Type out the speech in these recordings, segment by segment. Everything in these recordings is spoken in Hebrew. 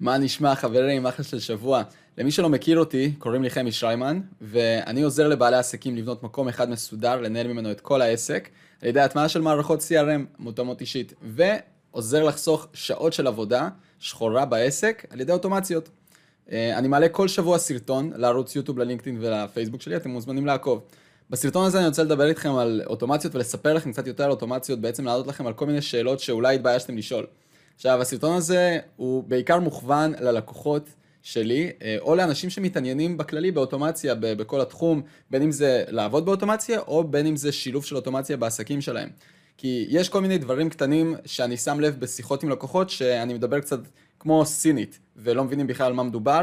מה נשמע חברים, אחלה של שבוע. למי שלא מכיר אותי, קוראים לי חמי שריימן, ואני עוזר לבעלי עסקים לבנות מקום אחד מסודר, לנהל ממנו את כל העסק, על ידי הטמעה של מערכות CRM, מותאמות אישית, ועוזר לחסוך שעות של עבודה שחורה בעסק על ידי אוטומציות. אה, אני מעלה כל שבוע סרטון לערוץ יוטיוב, ללינקדאין ולפייסבוק שלי, אתם מוזמנים לעקוב. בסרטון הזה אני רוצה לדבר איתכם על אוטומציות ולספר לכם קצת יותר על אוטומציות, בעצם לענות לכם על כל מיני שאלות שאולי התביישתם לשאול. עכשיו, הסרטון הזה הוא בעיקר מוכוון ללקוחות שלי, אה, או לאנשים שמתעניינים בכללי באוטומציה בכל התחום, בין אם זה לעבוד באוטומציה, או בין אם זה שילוב של אוטומציה בעסקים שלהם. כי יש כל מיני דברים קטנים שאני שם לב בשיחות עם לקוחות, שאני מדבר קצת כמו סינית, ולא מבינים בכלל על מה מדובר.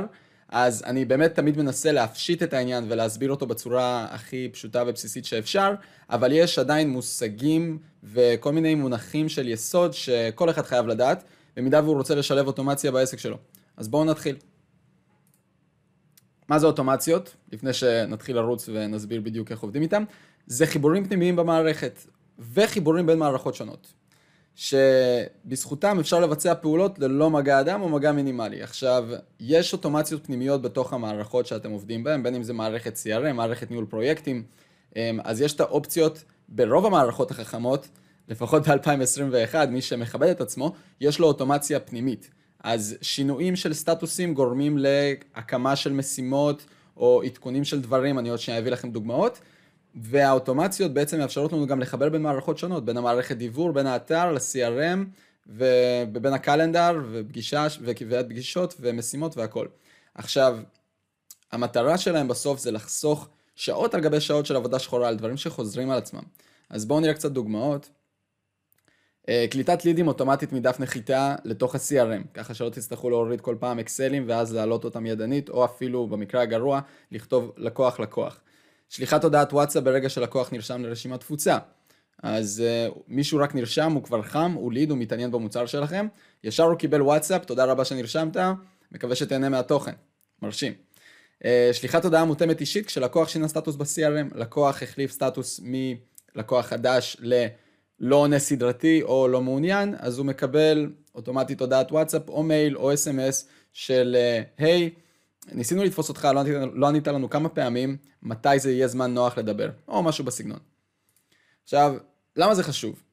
אז אני באמת תמיד מנסה להפשיט את העניין ולהסביר אותו בצורה הכי פשוטה ובסיסית שאפשר, אבל יש עדיין מושגים וכל מיני מונחים של יסוד שכל אחד חייב לדעת, במידה והוא רוצה לשלב אוטומציה בעסק שלו. אז בואו נתחיל. מה זה אוטומציות? לפני שנתחיל לרוץ ונסביר בדיוק איך עובדים איתם. זה חיבורים פנימיים במערכת וחיבורים בין מערכות שונות. שבזכותם אפשר לבצע פעולות ללא מגע אדם או מגע מינימלי. עכשיו, יש אוטומציות פנימיות בתוך המערכות שאתם עובדים בהן, בין אם זה מערכת CRM, מערכת ניהול פרויקטים, אמ, אז יש את האופציות ברוב המערכות החכמות, לפחות ב-2021, מי שמכבד את עצמו, יש לו אוטומציה פנימית. אז שינויים של סטטוסים גורמים להקמה של משימות או עדכונים של דברים, אני עוד שנייה אביא לכם דוגמאות. והאוטומציות בעצם מאפשרות לנו גם לחבר בין מערכות שונות, בין המערכת דיוור, בין האתר ל-CRM ובין הקלנדר ופגישה וקביעת פגישות ומשימות והכל. עכשיו, המטרה שלהם בסוף זה לחסוך שעות על גבי שעות של עבודה שחורה על דברים שחוזרים על עצמם. אז בואו נראה קצת דוגמאות. אה, קליטת לידים אוטומטית מדף נחיתה לתוך ה-CRM, ככה שלא תצטרכו להוריד כל פעם אקסלים ואז להעלות אותם ידנית, או אפילו במקרה הגרוע, לכתוב לקוח לקוח. שליחת הודעת וואטסאפ ברגע שלקוח נרשם לרשימת תפוצה. אז uh, מישהו רק נרשם, הוא כבר חם, הוא ליד, הוא מתעניין במוצר שלכם, ישר הוא קיבל וואטסאפ, תודה רבה שנרשמת, מקווה שתהנה מהתוכן. מרשים. Uh, שליחת הודעה מותאמת אישית כשלקוח שינה סטטוס ב-CRM, לקוח החליף סטטוס מלקוח חדש ללא עונה סדרתי או לא מעוניין, אז הוא מקבל אוטומטית הודעת וואטסאפ או מייל או אס.אם.אס של היי, uh, hey, ניסינו לתפוס אותך, לא ענית, לא ענית לנו כמה פעמים, מתי זה יהיה זמן נוח לדבר, או משהו בסגנון. עכשיו, למה זה חשוב?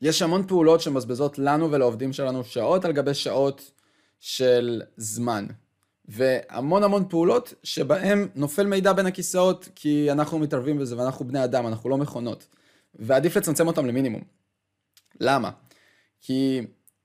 יש המון פעולות שמבזבזות לנו ולעובדים שלנו שעות על גבי שעות של זמן. והמון המון פעולות שבהם נופל מידע בין הכיסאות כי אנחנו מתערבים בזה ואנחנו בני אדם, אנחנו לא מכונות. ועדיף לצמצם אותם למינימום. למה? כי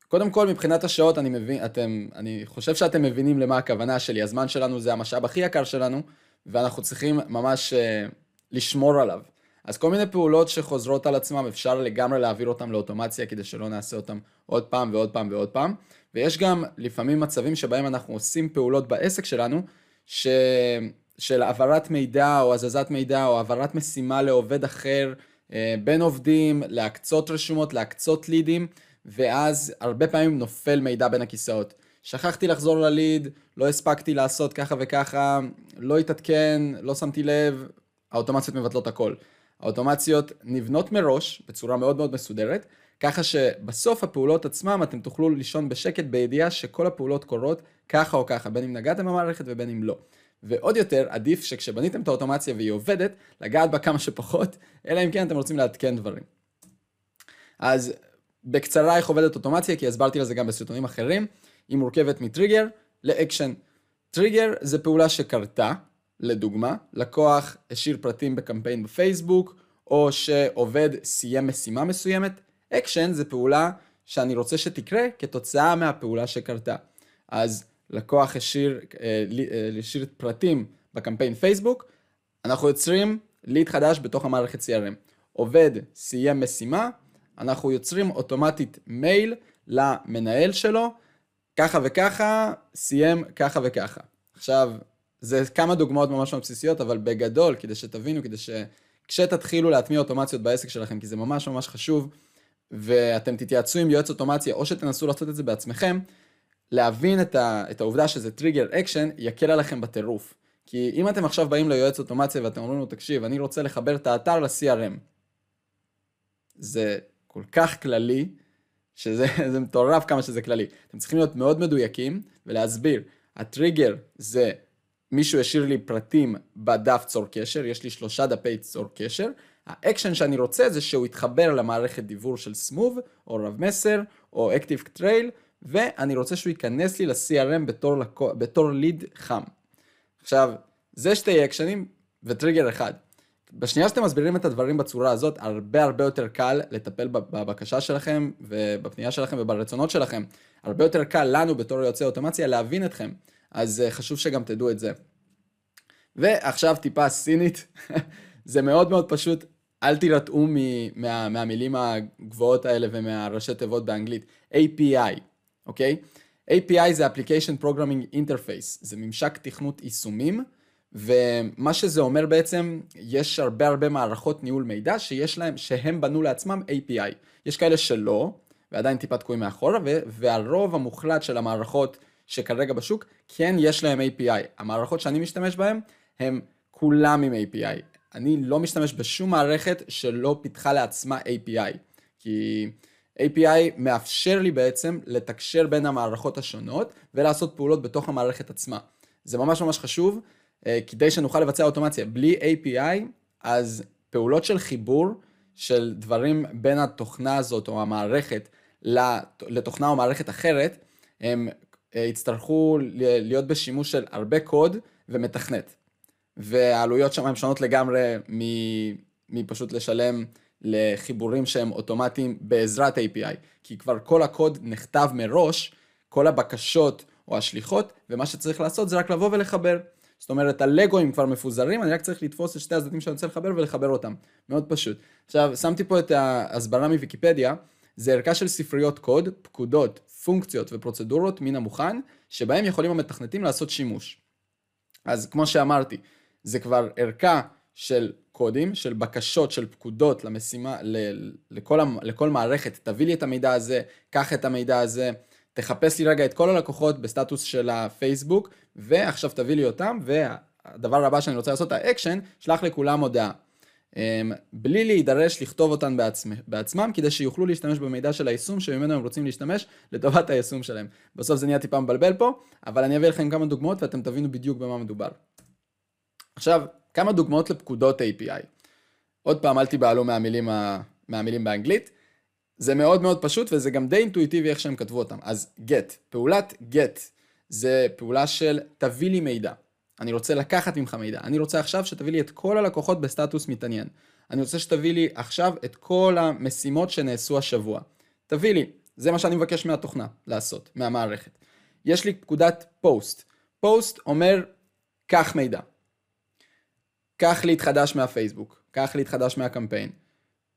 קודם כל, מבחינת השעות, אני מבין, אתם, אני חושב שאתם מבינים למה הכוונה שלי. הזמן שלנו זה המשאב הכי יקר שלנו, ואנחנו צריכים ממש uh, לשמור עליו. אז כל מיני פעולות שחוזרות על עצמם, אפשר לגמרי להעביר אותם לאוטומציה, כדי שלא נעשה אותם עוד פעם ועוד פעם ועוד פעם. ויש גם לפעמים מצבים שבהם אנחנו עושים פעולות בעסק שלנו, ש... של העברת מידע או הזזת מידע או העברת משימה לעובד אחר, אה, בין עובדים, להקצות רשומות, להקצות לידים. ואז הרבה פעמים נופל מידע בין הכיסאות. שכחתי לחזור לליד, לא הספקתי לעשות ככה וככה, לא התעדכן, לא שמתי לב, האוטומציות מבטלות הכל. האוטומציות נבנות מראש בצורה מאוד מאוד מסודרת, ככה שבסוף הפעולות עצמם אתם תוכלו לישון בשקט בידיעה שכל הפעולות קורות ככה או ככה, בין אם נגעתם במערכת ובין אם לא. ועוד יותר, עדיף שכשבניתם את האוטומציה והיא עובדת, לגעת בה כמה שפחות, אלא אם כן אתם רוצים לעדכן דברים. אז בקצרה איך עובדת אוטומציה, כי הסברתי לזה גם בסרטונים אחרים. היא מורכבת מטריגר לאקשן. טריגר זה פעולה שקרתה, לדוגמה, לקוח השאיר פרטים בקמפיין בפייסבוק, או שעובד סיים משימה מסוימת. אקשן זה פעולה שאני רוצה שתקרה כתוצאה מהפעולה שקרתה. אז לקוח השאיר, אה, אה, השאיר פרטים בקמפיין פייסבוק, אנחנו יוצרים ליד חדש בתוך המערכת CRM. עובד סיים משימה, אנחנו יוצרים אוטומטית מייל למנהל שלו, ככה וככה, סיים ככה וככה. עכשיו, זה כמה דוגמאות ממש ממש בסיסיות, אבל בגדול, כדי שתבינו, כדי שכשתתחילו להטמיע אוטומציות בעסק שלכם, כי זה ממש ממש חשוב, ואתם תתייעצו עם יועץ אוטומציה, או שתנסו לעשות את זה בעצמכם, להבין את, ה, את העובדה שזה טריגר אקשן, יקל עליכם בטירוף. כי אם אתם עכשיו באים ליועץ אוטומציה ואתם אומרים לו, תקשיב, אני רוצה לחבר את האתר ל-CRM. זה כל כך כללי, שזה מטורף כמה שזה כללי. אתם צריכים להיות מאוד מדויקים ולהסביר. הטריגר זה מישהו השאיר לי פרטים בדף צור קשר, יש לי שלושה דפי צור קשר. האקשן שאני רוצה זה שהוא יתחבר למערכת דיוור של סמוב, או רב מסר, או ActiveTrail, ואני רוצה שהוא ייכנס לי ל-CRM בתור, בתור ליד חם. עכשיו, זה שתי אקשנים וטריגר אחד. בשנייה שאתם מסבירים את הדברים בצורה הזאת, הרבה הרבה יותר קל לטפל בבקשה שלכם ובפנייה שלכם וברצונות שלכם. הרבה יותר קל לנו בתור יוצאי אוטומציה להבין אתכם. אז אה, חשוב שגם תדעו את זה. ועכשיו טיפה סינית, זה מאוד מאוד פשוט, אל תירתעו מה, מהמילים הגבוהות האלה ומהראשי תיבות באנגלית. API, אוקיי? API זה Application Programming Interface, זה ממשק תכנות יישומים. ומה שזה אומר בעצם, יש הרבה הרבה מערכות ניהול מידע שיש להם, שהם בנו לעצמם API. יש כאלה שלא, ועדיין טיפה תקועים מאחורה, והרוב המוחלט של המערכות שכרגע בשוק, כן יש להם API. המערכות שאני משתמש בהן, הם כולם עם API. אני לא משתמש בשום מערכת שלא פיתחה לעצמה API. כי API מאפשר לי בעצם לתקשר בין המערכות השונות ולעשות פעולות בתוך המערכת עצמה. זה ממש ממש חשוב, כדי שנוכל לבצע אוטומציה. בלי API, אז פעולות של חיבור של דברים בין התוכנה הזאת או המערכת לתוכנה או מערכת אחרת, הם אה, יצטרכו להיות בשימוש של הרבה קוד ומתכנת. והעלויות שם הן שונות לגמרי מפשוט לשלם לחיבורים שהם אוטומטיים בעזרת API, כי כבר כל הקוד נכתב מראש, כל הבקשות או השליחות, ומה שצריך לעשות זה רק לבוא ולחבר. זאת אומרת, הלגואים כבר מפוזרים, אני רק צריך לתפוס את שתי הצדדים שאני רוצה לחבר ולחבר אותם. מאוד פשוט. עכשיו, שמתי פה את ההסברה מוויקיפדיה, זה ערכה של ספריות קוד, פקודות, פונקציות ופרוצדורות מן המוכן, שבהם יכולים המתכנתים לעשות שימוש. אז כמו שאמרתי, זה כבר ערכה של קודים, של בקשות, של פקודות למשימה, לכל, לכל מערכת, תביא לי את המידע הזה, קח את המידע הזה, תחפש לי רגע את כל הלקוחות בסטטוס של הפייסבוק, ועכשיו תביא לי אותם, והדבר הבא שאני רוצה לעשות, האקשן, שלח לכולם הודעה. אמ, בלי להידרש לכתוב אותן בעצמ, בעצמם, כדי שיוכלו להשתמש במידע של היישום שממנו הם רוצים להשתמש לטובת היישום שלהם. בסוף זה נהיה טיפה מבלבל פה, אבל אני אביא לכם כמה דוגמאות ואתם תבינו בדיוק במה מדובר. עכשיו, כמה דוגמאות לפקודות API. עוד פעם, אל תיבהלו מהמילים. מהמילים באנגלית. זה מאוד מאוד פשוט וזה גם די אינטואיטיבי איך שהם כתבו אותם. אז get, פעולת get זה פעולה של תביא לי מידע. אני רוצה לקחת ממך מידע. אני רוצה עכשיו שתביא לי את כל הלקוחות בסטטוס מתעניין. אני רוצה שתביא לי עכשיו את כל המשימות שנעשו השבוע. תביא לי, זה מה שאני מבקש מהתוכנה לעשות, מהמערכת. יש לי פקודת פוסט. פוסט אומר, קח מידע. קח לי את חדש מהפייסבוק, קח לי את חדש מהקמפיין.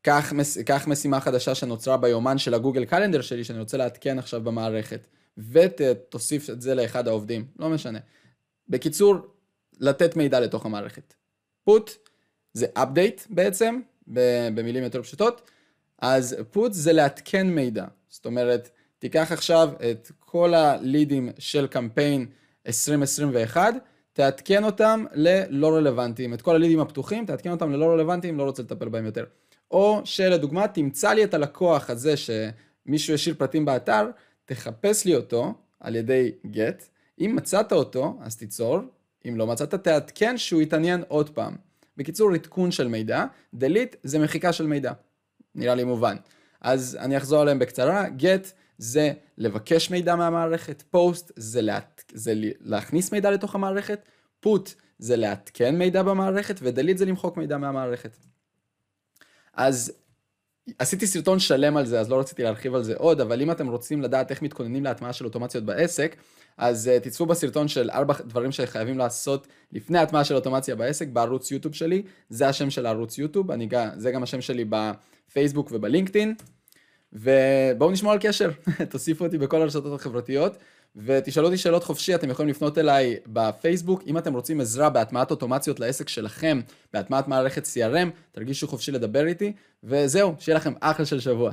קח, מס, קח משימה חדשה שנוצרה ביומן של הגוגל קלנדר שלי, שאני רוצה לעדכן עכשיו במערכת, ותוסיף את זה לאחד העובדים, לא משנה. בקיצור, לתת מידע לתוך המערכת. put זה update בעצם, במילים יותר פשוטות, אז put זה לעדכן מידע. זאת אומרת, תיקח עכשיו את כל הלידים של קמפיין 2021, תעדכן אותם ללא רלוונטיים. את כל הלידים הפתוחים, תעדכן אותם ללא רלוונטיים, לא רוצה לטפל בהם יותר. או שלדוגמה, תמצא לי את הלקוח הזה שמישהו השאיר פרטים באתר, תחפש לי אותו על ידי get, אם מצאת אותו, אז תיצור, אם לא מצאת, תעדכן שהוא יתעניין עוד פעם. בקיצור, עדכון של מידע, delete זה מחיקה של מידע. נראה לי מובן. אז אני אחזור עליהם בקצרה, get זה לבקש מידע מהמערכת, post זה, לה... זה להכניס מידע לתוך המערכת, put זה לעדכן מידע במערכת, ו-delete זה למחוק מידע מהמערכת. אז עשיתי סרטון שלם על זה, אז לא רציתי להרחיב על זה עוד, אבל אם אתם רוצים לדעת איך מתכוננים להטמעה של אוטומציות בעסק, אז uh, תצפו בסרטון של ארבע דברים שחייבים לעשות לפני הטמעה של אוטומציה בעסק בערוץ יוטיוב שלי, זה השם של הערוץ יוטיוב, אני, זה גם השם שלי בפייסבוק ובלינקדאין, ובואו נשמור על קשר, תוסיפו אותי בכל הרשתות החברתיות. ותשאלו אותי שאלות חופשי, אתם יכולים לפנות אליי בפייסבוק. אם אתם רוצים עזרה בהטמעת אוטומציות לעסק שלכם, בהטמעת מערכת CRM, תרגישו חופשי לדבר איתי, וזהו, שיהיה לכם אחלה של שבוע.